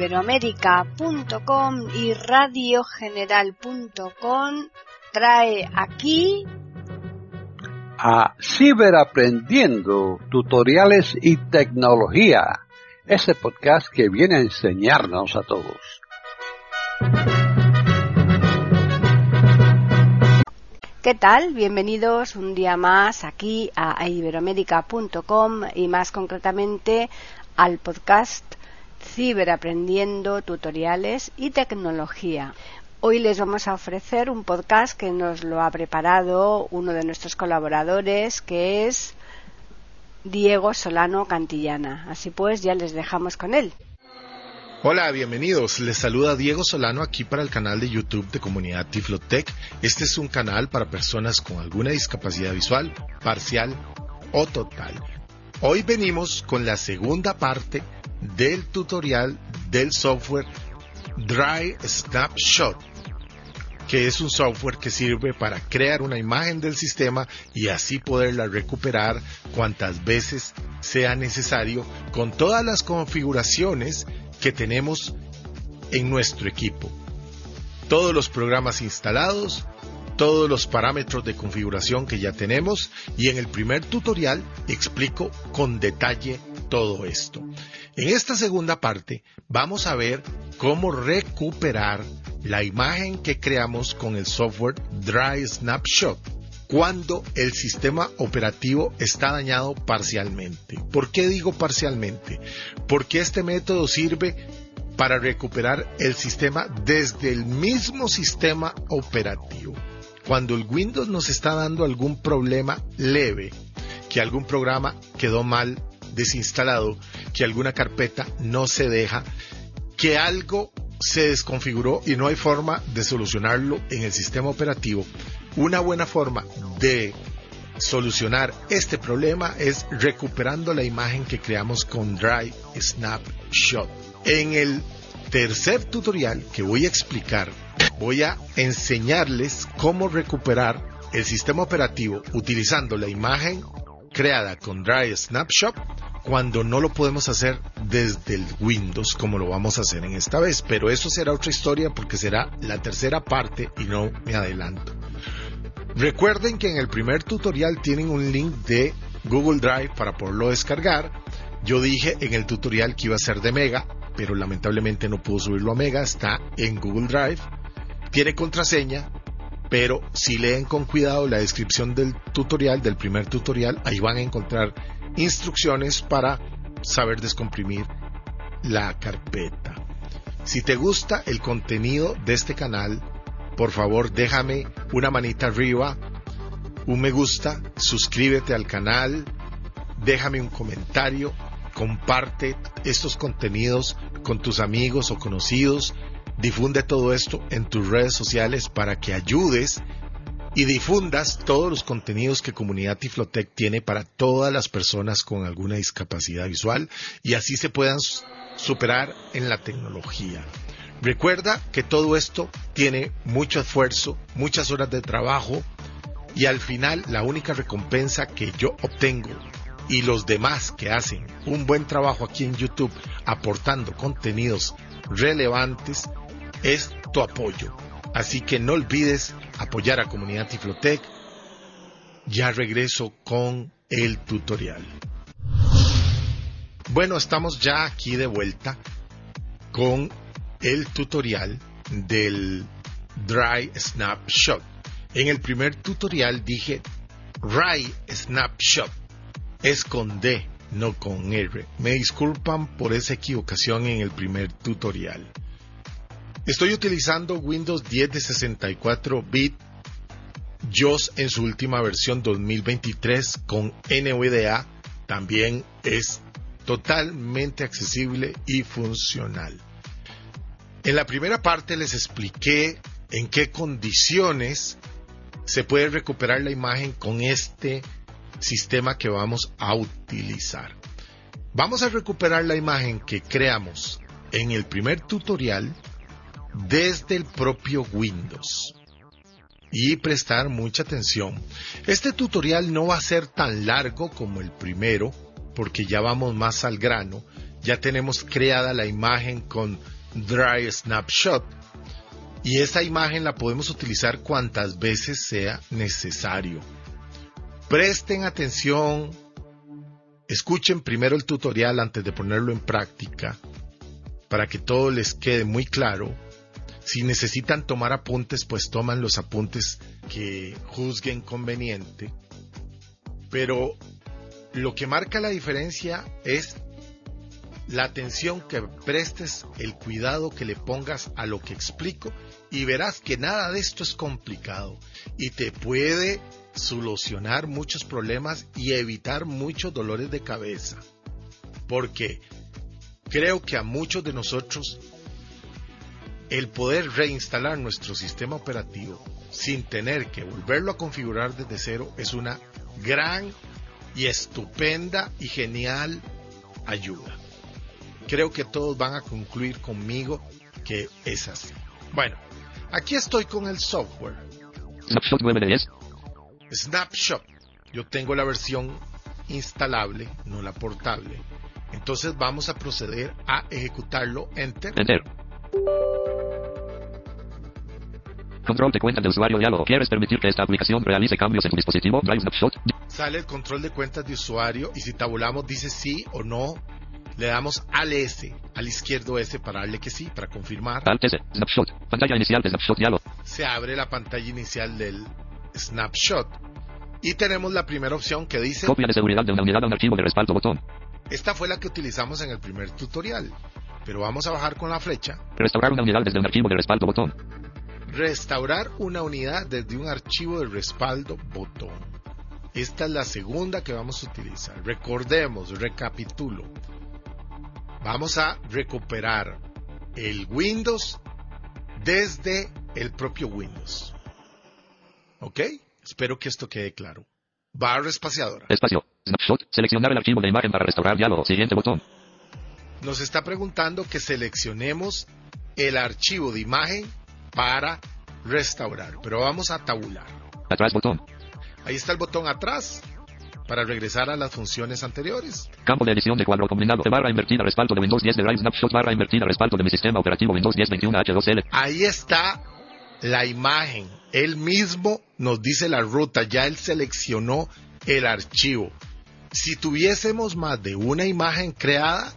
iberoamérica.com y radiogeneral.com trae aquí a Ciberaprendiendo, tutoriales y tecnología, ese podcast que viene a enseñarnos a todos. ¿Qué tal? Bienvenidos un día más aquí a iberoamérica.com y más concretamente al podcast Ciberaprendiendo Tutoriales y Tecnología. Hoy les vamos a ofrecer un podcast que nos lo ha preparado uno de nuestros colaboradores, que es Diego Solano Cantillana. Así pues, ya les dejamos con él. Hola, bienvenidos. Les saluda Diego Solano aquí para el canal de YouTube de Comunidad Tiflotech. Este es un canal para personas con alguna discapacidad visual, parcial o total. Hoy venimos con la segunda parte del tutorial del software Dry Snapshot que es un software que sirve para crear una imagen del sistema y así poderla recuperar cuantas veces sea necesario con todas las configuraciones que tenemos en nuestro equipo. Todos los programas instalados, todos los parámetros de configuración que ya tenemos y en el primer tutorial explico con detalle todo esto. En esta segunda parte vamos a ver cómo recuperar la imagen que creamos con el software Dry Snapshot cuando el sistema operativo está dañado parcialmente. ¿Por qué digo parcialmente? Porque este método sirve para recuperar el sistema desde el mismo sistema operativo. Cuando el Windows nos está dando algún problema leve, que algún programa quedó mal desinstalado, que alguna carpeta no se deja, que algo se desconfiguró y no hay forma de solucionarlo en el sistema operativo, una buena forma de solucionar este problema es recuperando la imagen que creamos con Dry Snapshot. En el tercer tutorial que voy a explicar, voy a enseñarles cómo recuperar el sistema operativo utilizando la imagen creada con Dry Snapshot cuando no lo podemos hacer desde el Windows como lo vamos a hacer en esta vez. Pero eso será otra historia porque será la tercera parte y no me adelanto. Recuerden que en el primer tutorial tienen un link de Google Drive para poderlo descargar. Yo dije en el tutorial que iba a ser de Mega, pero lamentablemente no puedo subirlo a Mega, está en Google Drive. Tiene contraseña, pero si leen con cuidado la descripción del tutorial, del primer tutorial, ahí van a encontrar instrucciones para saber descomprimir la carpeta. Si te gusta el contenido de este canal, por favor déjame una manita arriba, un me gusta, suscríbete al canal, déjame un comentario, comparte estos contenidos con tus amigos o conocidos, difunde todo esto en tus redes sociales para que ayudes y difundas todos los contenidos que Comunidad Tiflotec tiene para todas las personas con alguna discapacidad visual y así se puedan superar en la tecnología. Recuerda que todo esto tiene mucho esfuerzo, muchas horas de trabajo y al final la única recompensa que yo obtengo y los demás que hacen un buen trabajo aquí en YouTube aportando contenidos relevantes es tu apoyo. Así que no olvides apoyar a Comunidad Tiflotec. Ya regreso con el tutorial. Bueno, estamos ya aquí de vuelta con el tutorial del Dry Snapshot. En el primer tutorial dije Dry Snapshot. Es con D, no con R. Me disculpan por esa equivocación en el primer tutorial. Estoy utilizando Windows 10 de 64 bit JOS en su última versión 2023 con NVDA también es totalmente accesible y funcional. En la primera parte les expliqué en qué condiciones se puede recuperar la imagen con este sistema que vamos a utilizar. Vamos a recuperar la imagen que creamos en el primer tutorial desde el propio Windows. Y prestar mucha atención. Este tutorial no va a ser tan largo como el primero, porque ya vamos más al grano ya tenemos creada la imagen con Dry Snapshot y esa imagen la podemos utilizar cuantas veces sea necesario. Presten atención, escuchen primero el tutorial antes de ponerlo en práctica para que todo les quede muy claro. Si necesitan tomar apuntes, pues toman los apuntes que juzguen conveniente. Pero lo que marca la diferencia es la atención que prestes, el cuidado que le pongas a lo que explico y verás que nada de esto es complicado y te puede solucionar muchos problemas y evitar muchos dolores de cabeza. Porque creo que a muchos de nosotros el poder reinstalar nuestro sistema operativo sin tener que volverlo a configurar desde cero es una gran y estupenda y genial ayuda. Creo que todos van a concluir conmigo que es así. Bueno, aquí estoy con el software. Snapshot 910. Snapshot. Yo tengo la versión instalable, no la portable. Entonces vamos a proceder a ejecutarlo. Enter. Enter. Control de cuenta de usuario diálogo. ¿Quieres permitir que esta aplicación realice cambios en tu dispositivo? Drive Snapshot. Sale el control de cuentas de usuario y si tabulamos dice sí o no. Le damos al S, al izquierdo S para darle que sí, para confirmar. Alt S. Snapshot. Pantalla inicial de Snapshot diálogo. Se abre la pantalla inicial del snapshot. Y tenemos la primera opción que dice, Copia de seguridad de una unidad a un archivo de respaldo botón. esta fue la que utilizamos en el primer tutorial. Pero vamos a bajar con la flecha. Restaurar una unidad desde un archivo de respaldo botón. Restaurar una unidad desde un archivo de respaldo botón. Esta es la segunda que vamos a utilizar. Recordemos, recapitulo. Vamos a recuperar el Windows desde el propio Windows. ¿Ok? Espero que esto quede claro. Barra espaciadora. Espacio. Snapshot. Seleccionar el archivo de imagen para restaurar diálogo. Siguiente botón. Nos está preguntando que seleccionemos el archivo de imagen para restaurar. Pero vamos a tabular. Atrás botón. Ahí está el botón atrás para regresar a las funciones anteriores. Campo de edición de cuadro combinado. Barra invertida respaldo de Windows 10 de Drive Snapshot. Barra invertida respaldo de mi sistema operativo Windows 10 21H2L. Ahí está la imagen. Él mismo nos dice la ruta. Ya él seleccionó el archivo. Si tuviésemos más de una imagen creada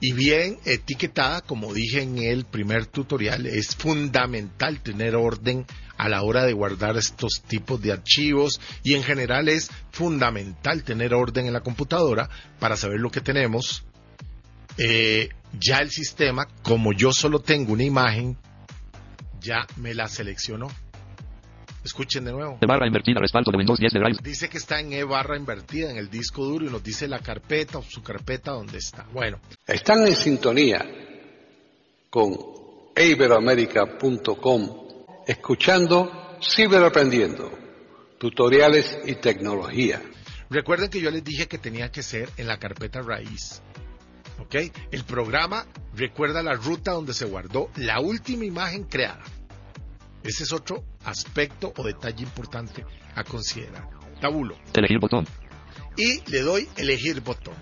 y bien etiquetada, como dije en el primer tutorial, es fundamental tener orden a la hora de guardar estos tipos de archivos y en general es fundamental tener orden en la computadora para saber lo que tenemos. Eh, ya el sistema, como yo solo tengo una imagen, ya me la seleccionó. Escuchen de nuevo. De barra invertida respaldo de Windows 10 de Drive. Dice que está en E barra invertida en el disco duro y nos dice la carpeta o su carpeta donde está. Bueno, Están en sintonía con iberoamerica.com, escuchando Ciberaprendiendo, tutoriales y tecnología. recuerden que yo les dije que tenía que ser en la carpeta raíz. ¿Ok? El programa recuerda la ruta donde se guardó la última imagen creada. Ese es otro aspecto o detalle importante a considerar. Tabulo. Elegir botón. Y le doy elegir botón.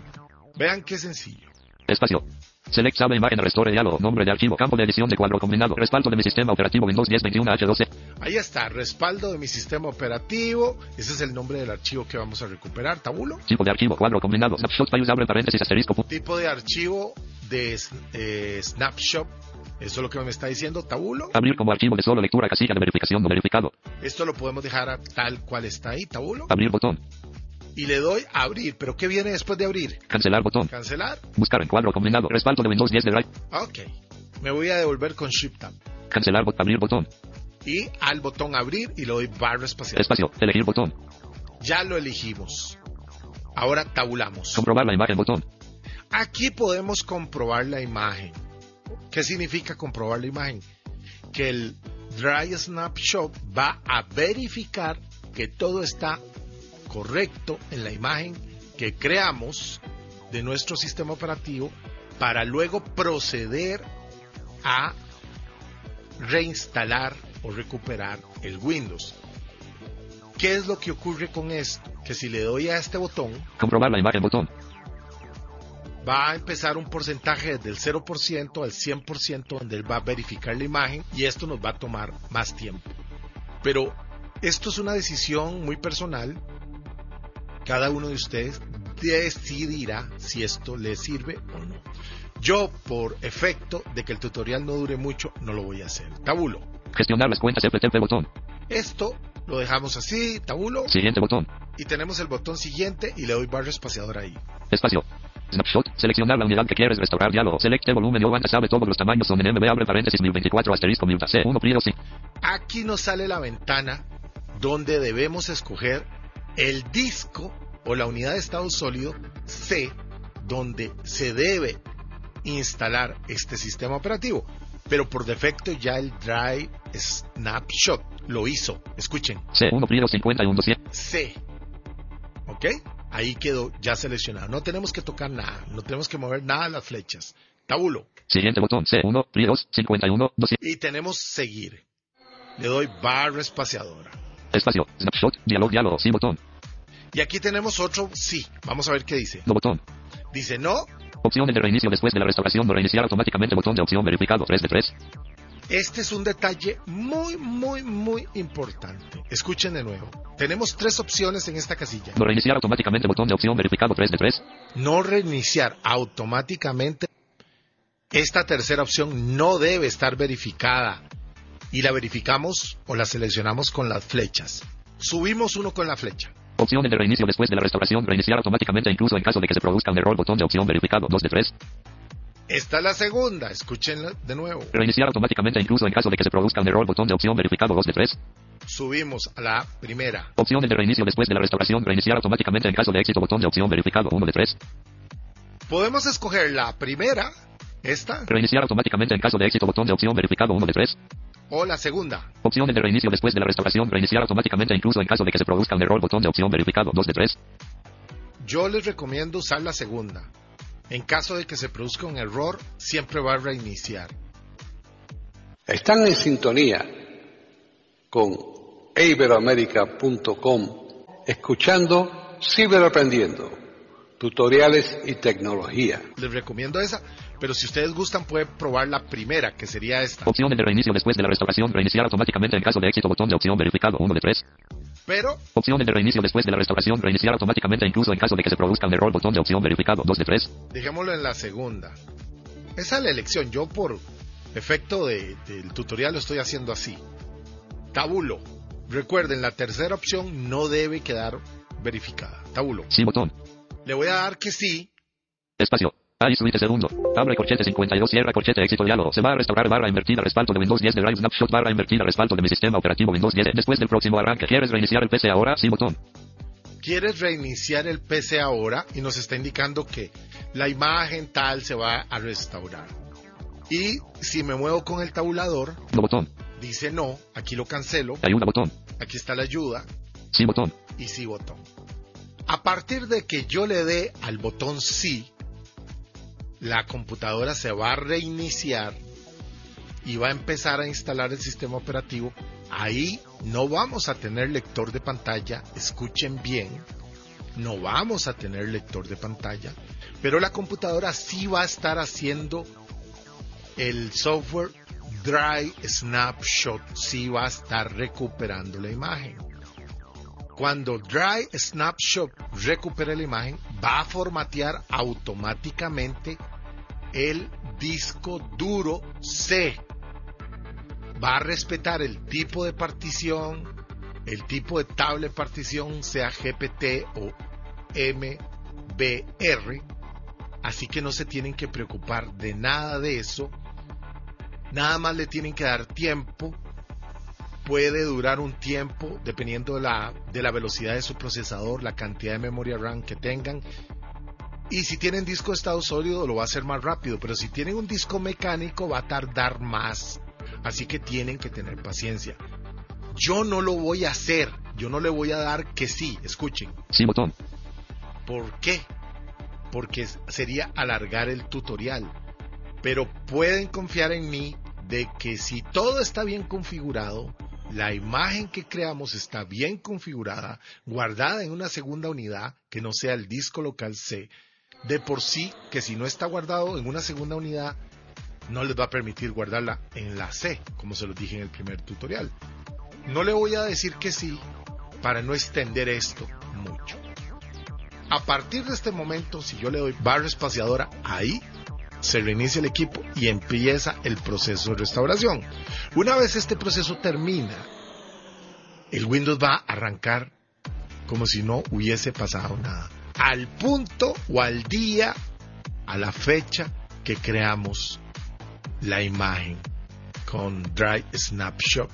Vean qué sencillo. Espacio. Select Save Imagen Restore Diálogo. Nombre de archivo. Campo de edición de cuadro combinado. Respaldo de mi sistema operativo Windows 10 21H12. Ahí está, respaldo de mi sistema operativo. Ese es el nombre del archivo que vamos a recuperar. Tabulo. Tipo de archivo. Cuadro combinado. Snapshot abre paréntesis asterisco. Tipo de archivo de eh, Snapshot. Eso es lo que me está diciendo. Tabulo. Abrir como archivo de solo lectura casilla de verificación no verificado. Esto lo podemos dejar a tal cual está ahí. Tabulo. Abrir botón. Y le doy a abrir. ¿Pero qué viene después de abrir? Cancelar botón. Cancelar. Buscar en cuadro combinado. Respaldo de Windows 10 de Drive. Ok. Me voy a devolver con Shift Tab. Cancelar bot abrir botón. Y al botón abrir y le doy barra espacial. Espacio. Elegir botón. Ya lo elegimos. Ahora tabulamos. Comprobar la imagen botón. Aquí podemos comprobar la imagen. ¿Qué significa comprobar la imagen? Que el Dry Snapshot va a verificar que todo está correcto en la imagen que creamos de nuestro sistema operativo para luego proceder a reinstalar o recuperar el Windows. ¿Qué es lo que ocurre con esto? Que si le doy a este botón, Comprobar la imagen botón. Va a empezar un porcentaje desde el 0% al 100% donde él va a verificar la imagen y esto nos va a tomar más tiempo. Pero esto es una decisión muy personal. Cada uno de ustedes decidirá si esto le sirve o no. Yo, por efecto de que el tutorial no dure mucho, no lo voy a hacer. Tabulo. Gestionar las cuentas FTP botón. Esto lo dejamos así, tabulo. Siguiente botón. Y tenemos el botón siguiente y le doy barra espaciador ahí. Espacio. Snapshot. Seleccionar la unidad que quieres restaurar. Diálogo. Select volumen. Yo antes sabe todos los tamaños. Son en MB. Abre paréntesis 1024 asterisco muta. C1 pliego sí. Aquí nos sale la ventana donde debemos escoger el disco o la unidad de estado sólido C donde se debe instalar este sistema operativo. Pero por defecto ya el Drive Snapshot lo hizo. Escuchen. C1 pliego 51 100. C. ¿Ok? Ahí quedó ya seleccionado. No tenemos que tocar nada. No tenemos que mover nada de las flechas. Tabulo. Siguiente botón. C1 pliego 51 200. Y tenemos seguir. Le doy barra espaciadora. Espacio. Snapshot. Diálogo. Diálogo. Sin botón. Y aquí tenemos otro sí. Vamos a ver qué dice. No botón. Dice no. Opciones de reinicio después de la restauración. No reiniciar automáticamente. Botón de opción verificado. 3 de 3. Este es un detalle muy, muy, muy importante. Escuchen de nuevo. Tenemos tres opciones en esta casilla. No reiniciar automáticamente. Botón de opción verificado. 3 de 3. No reiniciar automáticamente. Esta tercera opción no debe estar verificada. Y la verificamos o la seleccionamos con las flechas. Subimos uno con la flecha. Opciones de reinicio después de la restauración. Reiniciar automáticamente incluso en caso de que se produzca un error. Botón de opción verificado. 2 de 3. Esta es la segunda. Escúchenla de nuevo. Reiniciar automáticamente incluso en caso de que se produzca un error. Botón de opción verificado. 2 de 3. Subimos a la primera. Opciones de reinicio después de la restauración. Reiniciar automáticamente en caso de éxito. Botón de opción verificado. 1 de 3. Podemos escoger la primera, esta, Reiniciar automáticamente en caso de éxito. Botón de opción verificado. 1 de 3. o la segunda. Opciones de reinicio después de la restauración. Reiniciar automáticamente incluso en caso de que se produzca un error. Botón de opción verificado. 2 de 3. Yo les recomiendo usar la segunda. En caso de que se produzca un error, siempre va a reiniciar. Están en sintonía con iberoamérica.com escuchando Ciberaprendiendo, tutoriales y tecnología. Les recomiendo esa, pero si ustedes gustan pueden probar la primera, que sería esta. Opciones de reinicio después de la restauración. Reiniciar automáticamente en caso de éxito. Botón de opción verificado. 1 de 3. Pero Opciones de reinicio después de la restauración. Reiniciar automáticamente incluso en caso de que se produzca un error. Botón de opción verificado. 2 de 3. dejémoslo en la segunda. Esa es la elección. Yo por efecto de- del tutorial lo estoy haciendo así. Tabulo. Recuerden, la tercera opción no debe quedar verificada. Tabulo. Sí botón. Le voy a dar que sí. Espacio. Ahí suite segundo. Abre corchete 52. Cierra corchete éxito diálogo. Se va a restaurar barra invertida respaldo de Windows 10 de Drive Snapshot barra invertida respaldo de mi sistema operativo Windows 10. Después del próximo arranque. ¿Quieres reiniciar el PC ahora? Sí botón. Quieres reiniciar el PC ahora y nos está indicando que la imagen tal se va a restaurar. Y si me muevo con el tabulador, No botón. dice no, aquí lo cancelo, Ayuda botón. aquí está la ayuda Sí botón. y sí botón. A partir de que yo le dé al botón sí, la computadora se va a reiniciar y va a empezar a instalar el sistema operativo. Ahí no vamos a tener lector de pantalla, escuchen bien, no vamos a tener lector de pantalla, pero la computadora sí va a estar haciendo el software Drive Snapshot, sí va a estar recuperando la imagen. Cuando Drive Snapshot recupere la imagen, va a formatear automáticamente el disco duro C. Va a respetar el tipo de partición, el tipo de tabla de partición, sea GPT o MBR. Así que no se tienen que preocupar de nada de eso. Nada más le tienen que dar tiempo puede durar un tiempo dependiendo de la, de la velocidad de su procesador, la cantidad de memoria RAM que tengan. Y si tienen disco de estado sólido lo va a hacer más rápido, pero si tienen un disco mecánico va a tardar más. Así que tienen que tener paciencia. Yo no lo voy a hacer, yo no le voy a dar que sí, escuchen. Sí botón. ¿Por qué? Porque sería alargar el tutorial. Pero pueden confiar en mí de que si todo está bien configurado, la imagen que creamos está bien configurada, guardada en una segunda unidad que no sea el disco local C, de por sí que si no está guardado en una segunda unidad, no les va a permitir guardarla en la C, como se lo dije en el primer tutorial. No le voy a decir que sí para no extender esto mucho. A partir de este momento, si yo le doy barra espaciadora ahí, se reinicia el equipo y empieza el proceso de restauración. Una vez este proceso termina, el Windows va a arrancar como si no hubiese pasado nada. Al punto o al día, a la fecha que creamos la imagen con Dry Snapshot.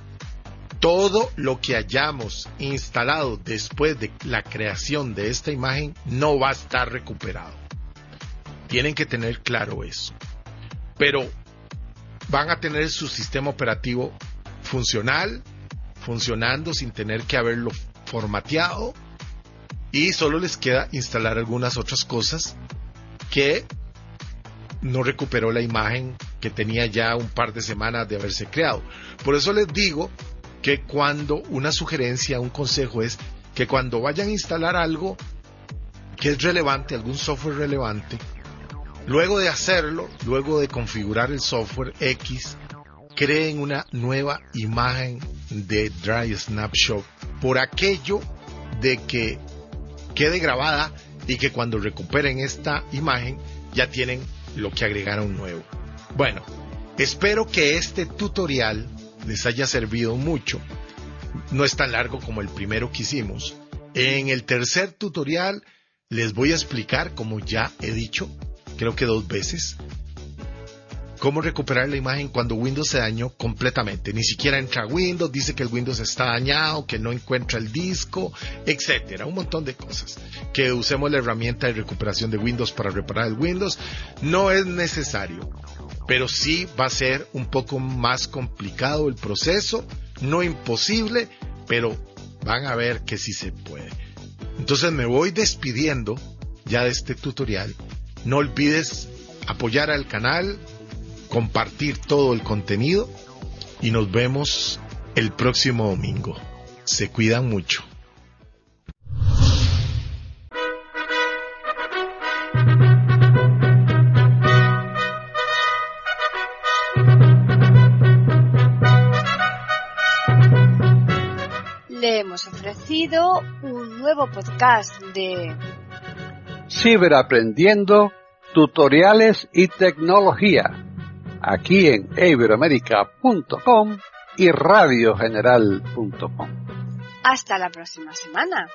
Todo lo que hayamos instalado después de la creación de esta imagen no va a estar recuperado. Tienen que tener claro eso. Pero van a tener su sistema operativo funcional, funcionando sin tener que haberlo formateado y solo les queda instalar algunas otras cosas que no recuperó la imagen que tenía ya un par de semanas de haberse creado. Por eso les digo que cuando una sugerencia, un consejo es que cuando vayan a instalar algo que es relevante, algún software relevante, luego de hacerlo, luego de configurar el software X, creen una nueva imagen de Dry Snapshot por aquello de que quede grabada y que cuando recuperen esta imagen ya tienen lo que agregaron nuevo. Bueno, espero que este tutorial les haya servido mucho. No es tan largo como el primero que hicimos. En el tercer tutorial les voy a explicar, como ya he dicho, creo que dos veces, cómo recuperar la imagen cuando Windows se dañó completamente. Ni siquiera entra Windows, dice que el Windows está dañado, que no encuentra el disco, etcétera, un montón de cosas. Que usemos la herramienta de recuperación de Windows para reparar el Windows no es necesario, pero sí va a ser un poco más complicado el proceso, no imposible, pero van a ver que sí se puede. Entonces me voy despidiendo ya de este tutorial. No olvides apoyar al canal, compartir todo el contenido y nos vemos el próximo domingo. Se cuidan mucho. Le hemos ofrecido un nuevo podcast de Ciberaprendiendo, tutoriales y tecnología aquí en iberoamerica.com y radiogeneral.com. Hasta la próxima semana.